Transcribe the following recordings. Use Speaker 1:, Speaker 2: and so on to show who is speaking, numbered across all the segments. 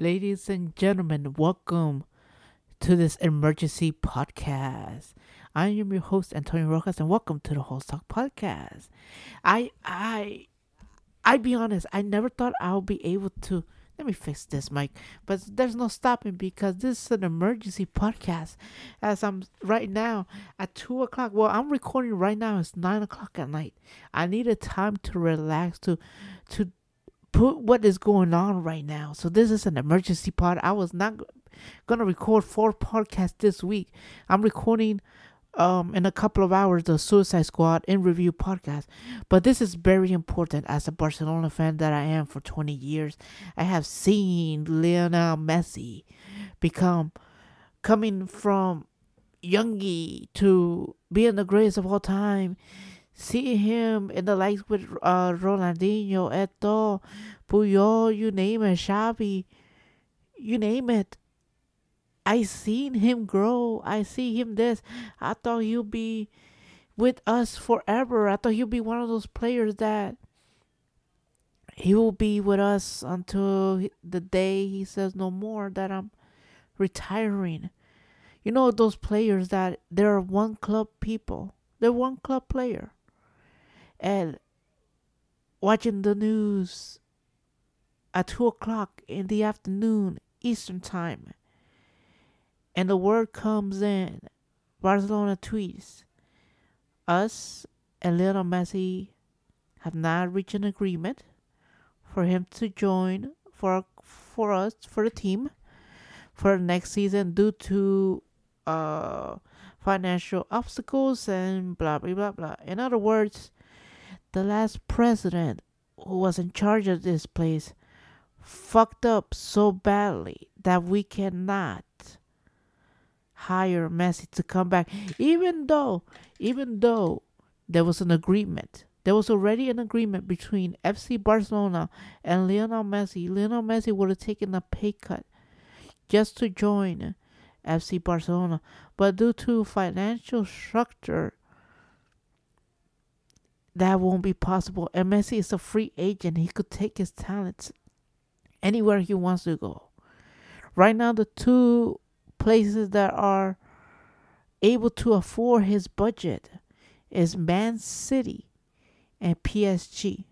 Speaker 1: Ladies and gentlemen, welcome to this emergency podcast. I am your host Antonio Rojas, and welcome to the Whole Talk podcast. I I I be honest, I never thought I would be able to. Let me fix this mic, but there's no stopping because this is an emergency podcast. As I'm right now at two o'clock. Well, I'm recording right now. It's nine o'clock at night. I need a time to relax to to put what is going on right now. So this is an emergency pod. I was not gonna record four podcasts this week. I'm recording um in a couple of hours the Suicide Squad in review podcast. But this is very important as a Barcelona fan that I am for 20 years. I have seen Lionel Messi become coming from youngie to being the greatest of all time. See him in the likes with uh, Ronaldinho, Eto'o, Puyol, you name it, Xavi, you name it. I seen him grow. I see him this. I thought he'll be with us forever. I thought he'll be one of those players that he will be with us until the day he says no more that I'm retiring. You know those players that they're one club people. They're one club player. And watching the news at two o'clock in the afternoon Eastern time and the word comes in. Barcelona tweets, us and Lionel Messi have not reached an agreement for him to join for for us for the team for next season due to uh financial obstacles and blah blah blah blah. In other words, the last president who was in charge of this place fucked up so badly that we cannot hire Messi to come back, even though, even though there was an agreement. There was already an agreement between FC Barcelona and Lionel Messi. Lionel Messi would have taken a pay cut just to join FC Barcelona, but due to financial structure, that won't be possible. And Messi is a free agent; he could take his talents anywhere he wants to go. Right now, the two places that are able to afford his budget is Man City and PSG.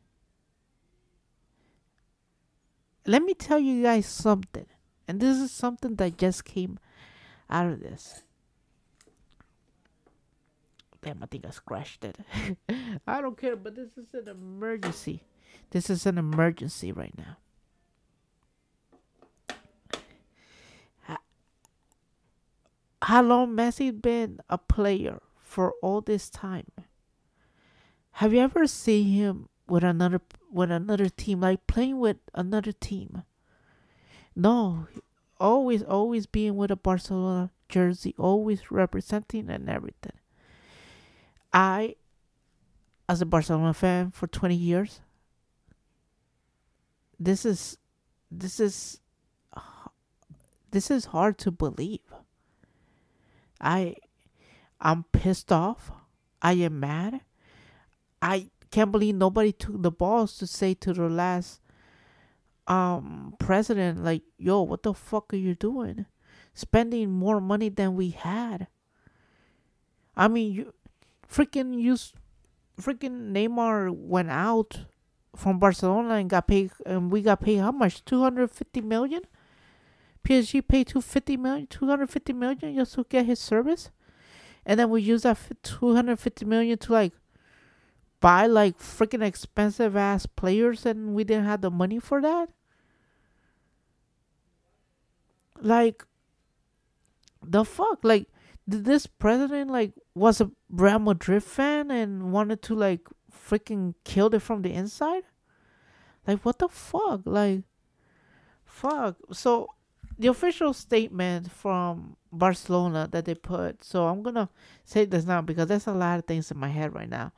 Speaker 1: Let me tell you guys something, and this is something that just came out of this. Damn, I think I scratched it. I don't care, but this is an emergency. This is an emergency right now. how long Messi been a player for all this time? Have you ever seen him with another with another team, like playing with another team? No, always always being with a Barcelona jersey, always representing and everything. I, as a Barcelona fan for twenty years, this is this is this is hard to believe. I I'm pissed off. I am mad. I can't believe nobody took the balls to say to the last um president like, "Yo, what the fuck are you doing? Spending more money than we had." I mean, you freaking use freaking Neymar went out from Barcelona and got paid and we got paid how much? 250 million? PSG paid 250 million, 250 million just to get his service, and then we use that 250 million to like buy like freaking expensive ass players, and we didn't have the money for that. Like, the fuck, like, did this president like was a Real Madrid fan and wanted to like freaking kill it from the inside? Like, what the fuck, like, fuck. So the official statement from Barcelona that they put. So I'm gonna say this now because there's a lot of things in my head right now.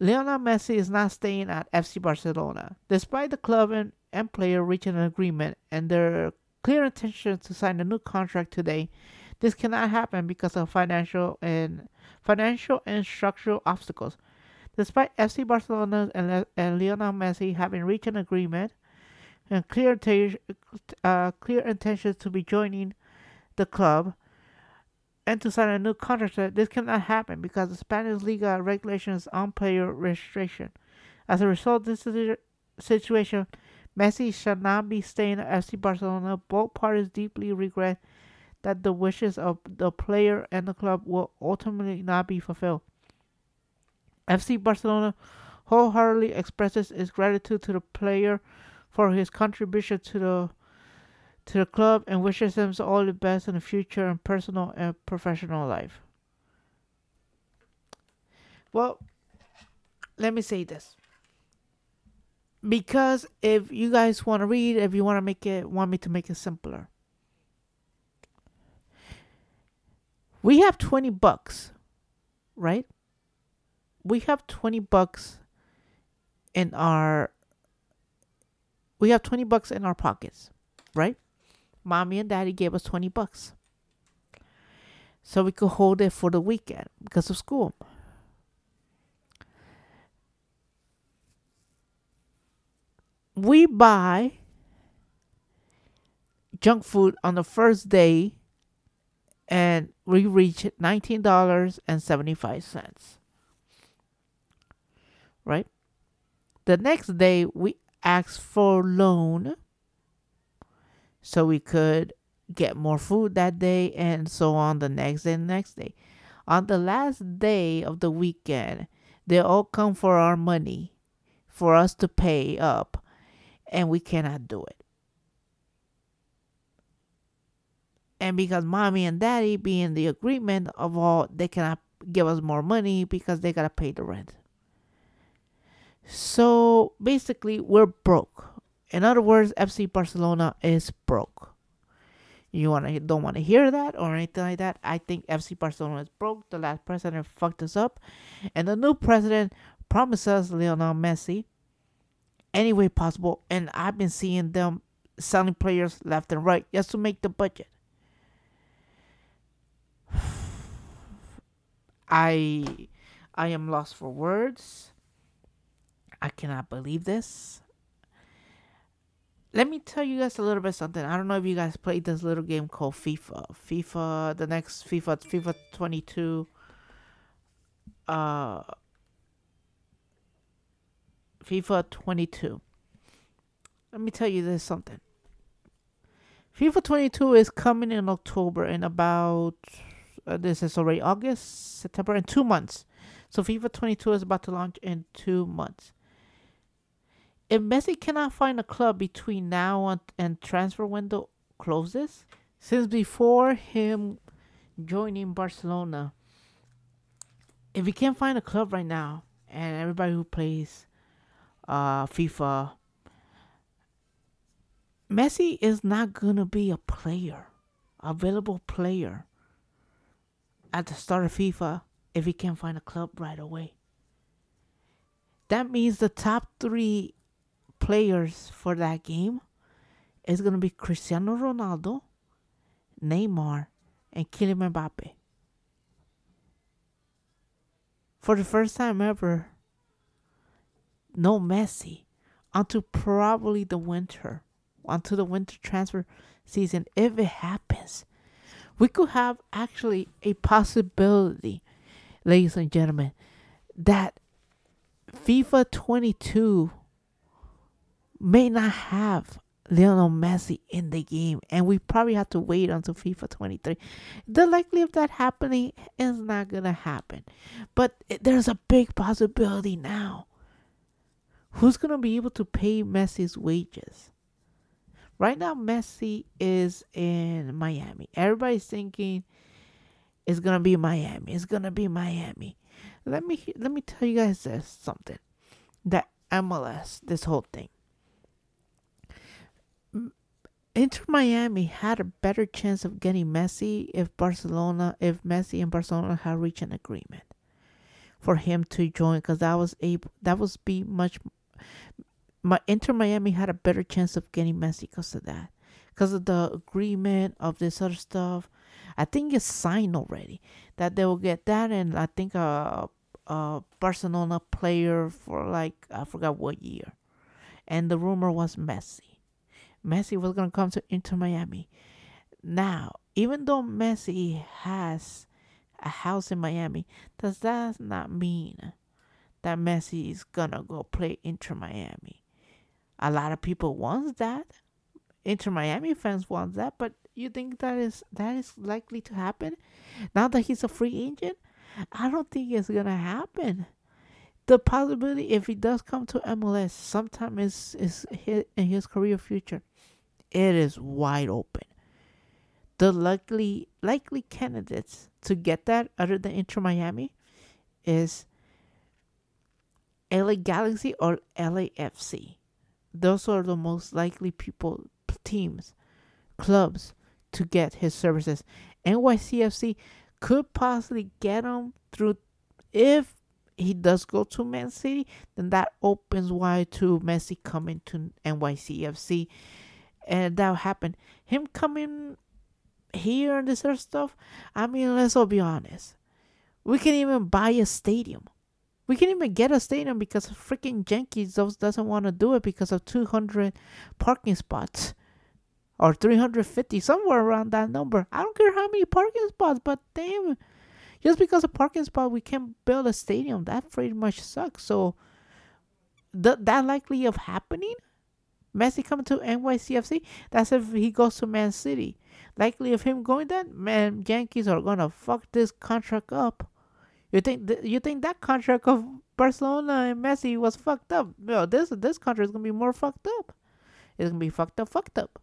Speaker 1: Lionel Messi is not staying at FC Barcelona, despite the club and, and player reaching an agreement and their clear intention to sign a new contract today. This cannot happen because of financial and financial and structural obstacles. Despite FC Barcelona and, and Lionel Messi having reached an agreement and clear uh, clear intentions to be joining the club and to sign a new contract. This cannot happen because the Spanish Liga regulations on player registration. As a result, this situation, Messi shall not be staying at FC Barcelona. Both parties deeply regret that the wishes of the player and the club will ultimately not be fulfilled. FC Barcelona wholeheartedly expresses its gratitude to the player for his contribution to the to the club and wishes him all the best in the future in personal and professional life. Well, let me say this. Because if you guys want to read, if you want to make it want me to make it simpler. We have 20 bucks, right? We have 20 bucks in our we have 20 bucks in our pockets, right? Mommy and daddy gave us 20 bucks. So we could hold it for the weekend because of school. We buy junk food on the first day and we reached $19.75. Right? The next day we asked for loan so we could get more food that day and so on the next day and next day. On the last day of the weekend, they all come for our money for us to pay up and we cannot do it. And because mommy and daddy be in the agreement of all they cannot give us more money because they gotta pay the rent. So basically we're broke. In other words, FC Barcelona is broke. You wanna don't wanna hear that or anything like that. I think FC Barcelona is broke. The last president fucked us up, and the new president promises Lionel Messi any way possible. And I've been seeing them selling players left and right just to make the budget. I I am lost for words. I cannot believe this let me tell you guys a little bit something. I don't know if you guys played this little game called FIFA. FIFA, the next FIFA, FIFA 22. Uh, FIFA 22. Let me tell you this something. FIFA 22 is coming in October in about uh, this is already August, September, in two months. So FIFA 22 is about to launch in two months if Messi cannot find a club between now and, and transfer window closes, since before him joining Barcelona, if he can't find a club right now, and everybody who plays uh, FIFA, Messi is not gonna be a player, available player at the start of FIFA if he can't find a club right away. That means the top three players for that game is going to be Cristiano Ronaldo, Neymar, and Kylian Mbappe. For the first time ever, no Messi until probably the winter, until the winter transfer season. If it happens, we could have actually a possibility, ladies and gentlemen, that FIFA 22 may not have Lionel Messi in the game, and we probably have to wait until FIFA 23. The likelihood of that happening is not gonna happen, but there's a big possibility now. Who's gonna be able to pay Messi's wages? Right now, Messi is in Miami. Everybody's thinking it's gonna be Miami. It's gonna be Miami. Let me let me tell you guys this something. That MLS, this whole thing Inter Miami had a better chance of getting Messi if Barcelona, if Messi and Barcelona had reached an agreement for him to join, because that was able, that was be much. My Inter Miami had a better chance of getting Messi because of that, because of the agreement of this other stuff. I think it's signed already that they will get that, and I think a, a Barcelona player for like I forgot what year, and the rumor was Messi Messi was gonna come to Inter Miami. Now, even though Messi has a house in Miami, does that not mean that Messi is gonna go play Inter Miami? A lot of people want that. Inter Miami fans want that, but you think that is that is likely to happen now that he's a free agent? I don't think it's gonna happen. The possibility, if he does come to MLS sometime is is in his career future, it is wide open. The likely likely candidates to get that other than Inter Miami is LA Galaxy or LAFC. Those are the most likely people, teams, clubs to get his services. NYCFC could possibly get him through if he does go to Man City, then that opens wide to Messi coming to NYCFC. And that will happen. Him coming here and this other stuff, I mean, let's all be honest. We can even buy a stadium. We can't even get a stadium because freaking Yankees doesn't want to do it because of 200 parking spots or 350, somewhere around that number. I don't care how many parking spots, but damn, just because of parking spot, we can't build a stadium. That pretty much sucks. So, th- that likely of happening, Messi coming to NYCFC, that's if he goes to Man City. Likely of him going that, man, Yankees are gonna fuck this contract up. You think th- you think that contract of Barcelona and Messi was fucked up? No, this this contract is gonna be more fucked up. It's gonna be fucked up, fucked up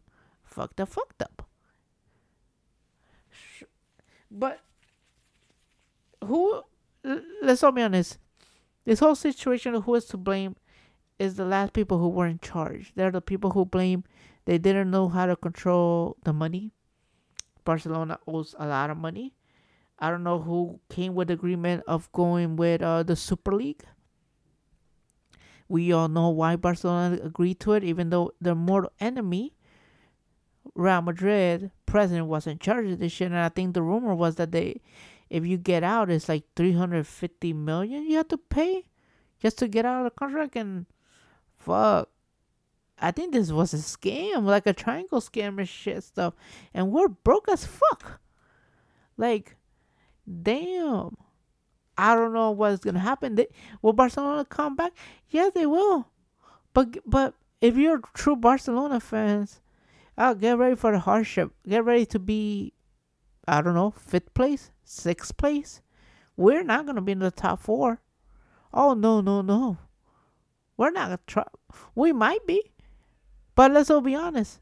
Speaker 1: fucked up, fucked up. But who? Let's all be honest. This whole situation, who is to blame, is the last people who were in charge. They're the people who blame. They didn't know how to control the money. Barcelona owes a lot of money. I don't know who came with agreement of going with uh, the Super League. We all know why Barcelona agreed to it, even though their mortal enemy Real Madrid president was in charge of this shit, and I think the rumor was that they, if you get out, it's like three hundred fifty million you have to pay just to get out of the contract, and fuck. I think this was a scam, like a triangle scam and shit stuff, and we're broke as fuck. Like, damn. I don't know what's gonna happen. They, will Barcelona come back? Yeah, they will. But but if you're true Barcelona fans, oh, get ready for the hardship. Get ready to be, I don't know, fifth place, sixth place. We're not gonna be in the top four. Oh no, no, no. We're not gonna try. We might be, but let's all be honest.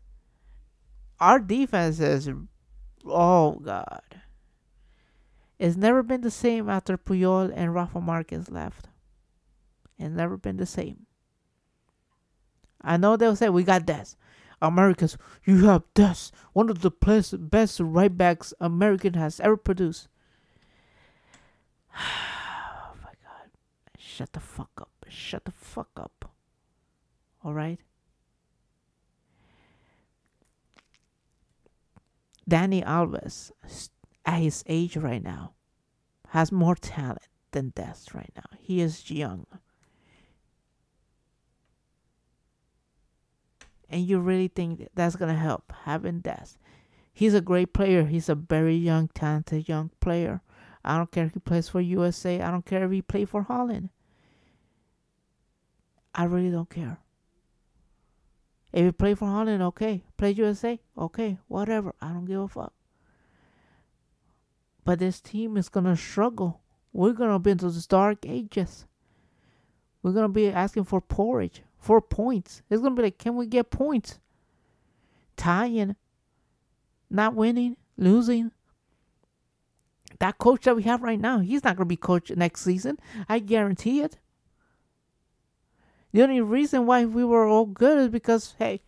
Speaker 1: Our defense is, oh god, it's never been the same after Puyol and Rafa Marquez left. It's never been the same. I know they'll say we got this. Americans, you have this one of the best, right backs American has ever produced. oh my god. Shut the fuck up. Shut the fuck up. Alright? Dani Alves, at his age right now, has more talent than Dest right now. He is young. and you really think that's gonna help having that. He's a great player. He's a very young, talented young player. I don't care if he plays for USA. I don't care if he plays for Holland. I really don't care. If you play for Holland, okay. Play USA, okay. Whatever. I don't give a fuck. But this team is gonna struggle. We're gonna be into the dark ages. We're gonna be asking for porridge for points. It's gonna be like, can we get points? Tying, not winning, losing. That coach that we have right now, he's not gonna be coach next season. I guarantee it. The only reason why we were all good is because hey,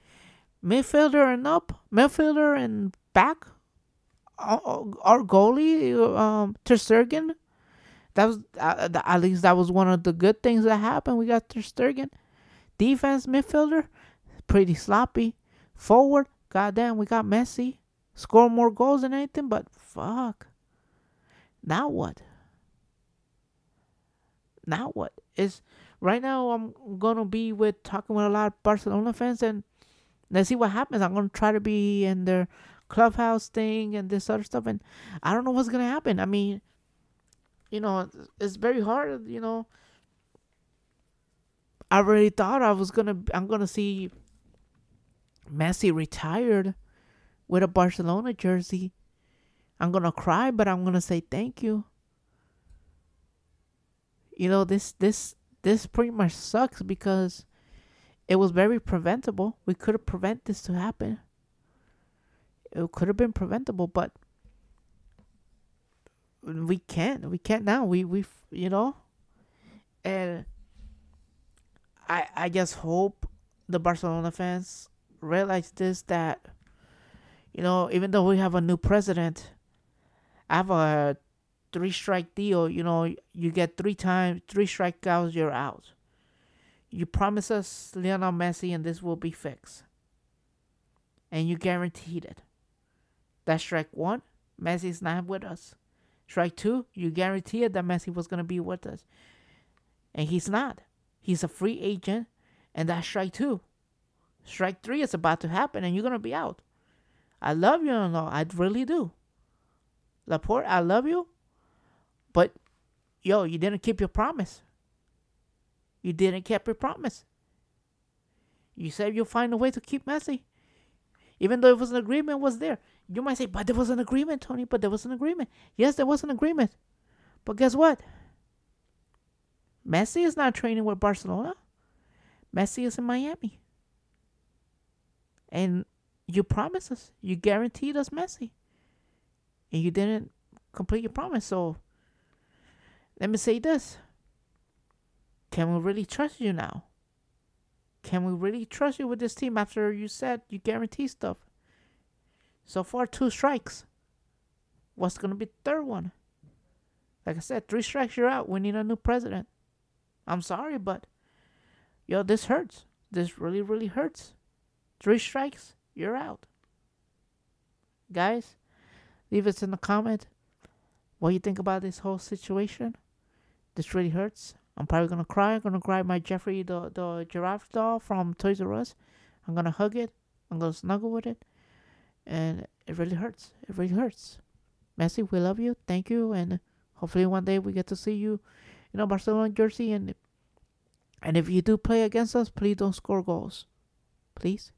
Speaker 1: midfielder and up, midfielder and back, our goalie, um, Ter Stegen, that was uh, at least that was one of the good things that happened. We got Ter Stegen. Defense midfielder, pretty sloppy. Forward, goddamn, we got Messi. Score more goals than anything, but fuck. Now what? Now what? Is right now I'm gonna be with talking with a lot of Barcelona fans and Let's see what happens. I'm gonna try to be in their clubhouse thing and this other stuff, and I don't know what's gonna happen. I mean, you know, it's very hard. You know, I already thought I was gonna. I'm gonna see Messi retired with a Barcelona jersey. I'm gonna cry, but I'm gonna say thank you. You know, this this this pretty much sucks because it was very preventable. We could have prevent this to happen. It could have been preventable, but we can't. We can't now. We we you know, and I I just hope the Barcelona fans realize this that you know even though we have a new president, I have a three strike deal. You know you get three times three strikeouts, you're out. You promise us Lionel Messi and this will be fixed. And you guaranteed it. That's strike one. Messi's not with us. Strike two, you guaranteed that Messi was gonna be with us. And he's not. He's a free agent, and that's strike two. Strike three is about to happen, and you're gonna be out. I love you, no, I really do. Laporta, I love you, but yo, you didn't keep your promise. You didn't keep your promise. You said you'll find a way to keep Messi. Even though it was an agreement was there. You might say, but there was an agreement, Tony, but there was an agreement. Yes, there was an agreement. But guess what? Messi is not training with Barcelona. Messi is in Miami. And you promised us, you guaranteed us Messi. And you didn't complete your promise. So let me say this can we really trust you now? Can we really trust you with this team after you said you guarantee stuff? So far, two strikes. What's going to be the third one? Like I said, three strikes, you're out. We need a new president. I'm sorry, but yo, this hurts. This really, really hurts. Three strikes, you're out. Guys, leave us in the comment what you think about this whole situation. This really hurts. I'm probably gonna cry. I'm gonna grab my Geoffrey the the giraffe doll from Toys R Us. I'm gonna hug it. I'm gonna snuggle with it, and it really hurts. It really hurts. Messi, we love you. Thank you, and hopefully one day we get to see you, you know, Barcelona jersey. And and if you do play against us, please don't score goals, please.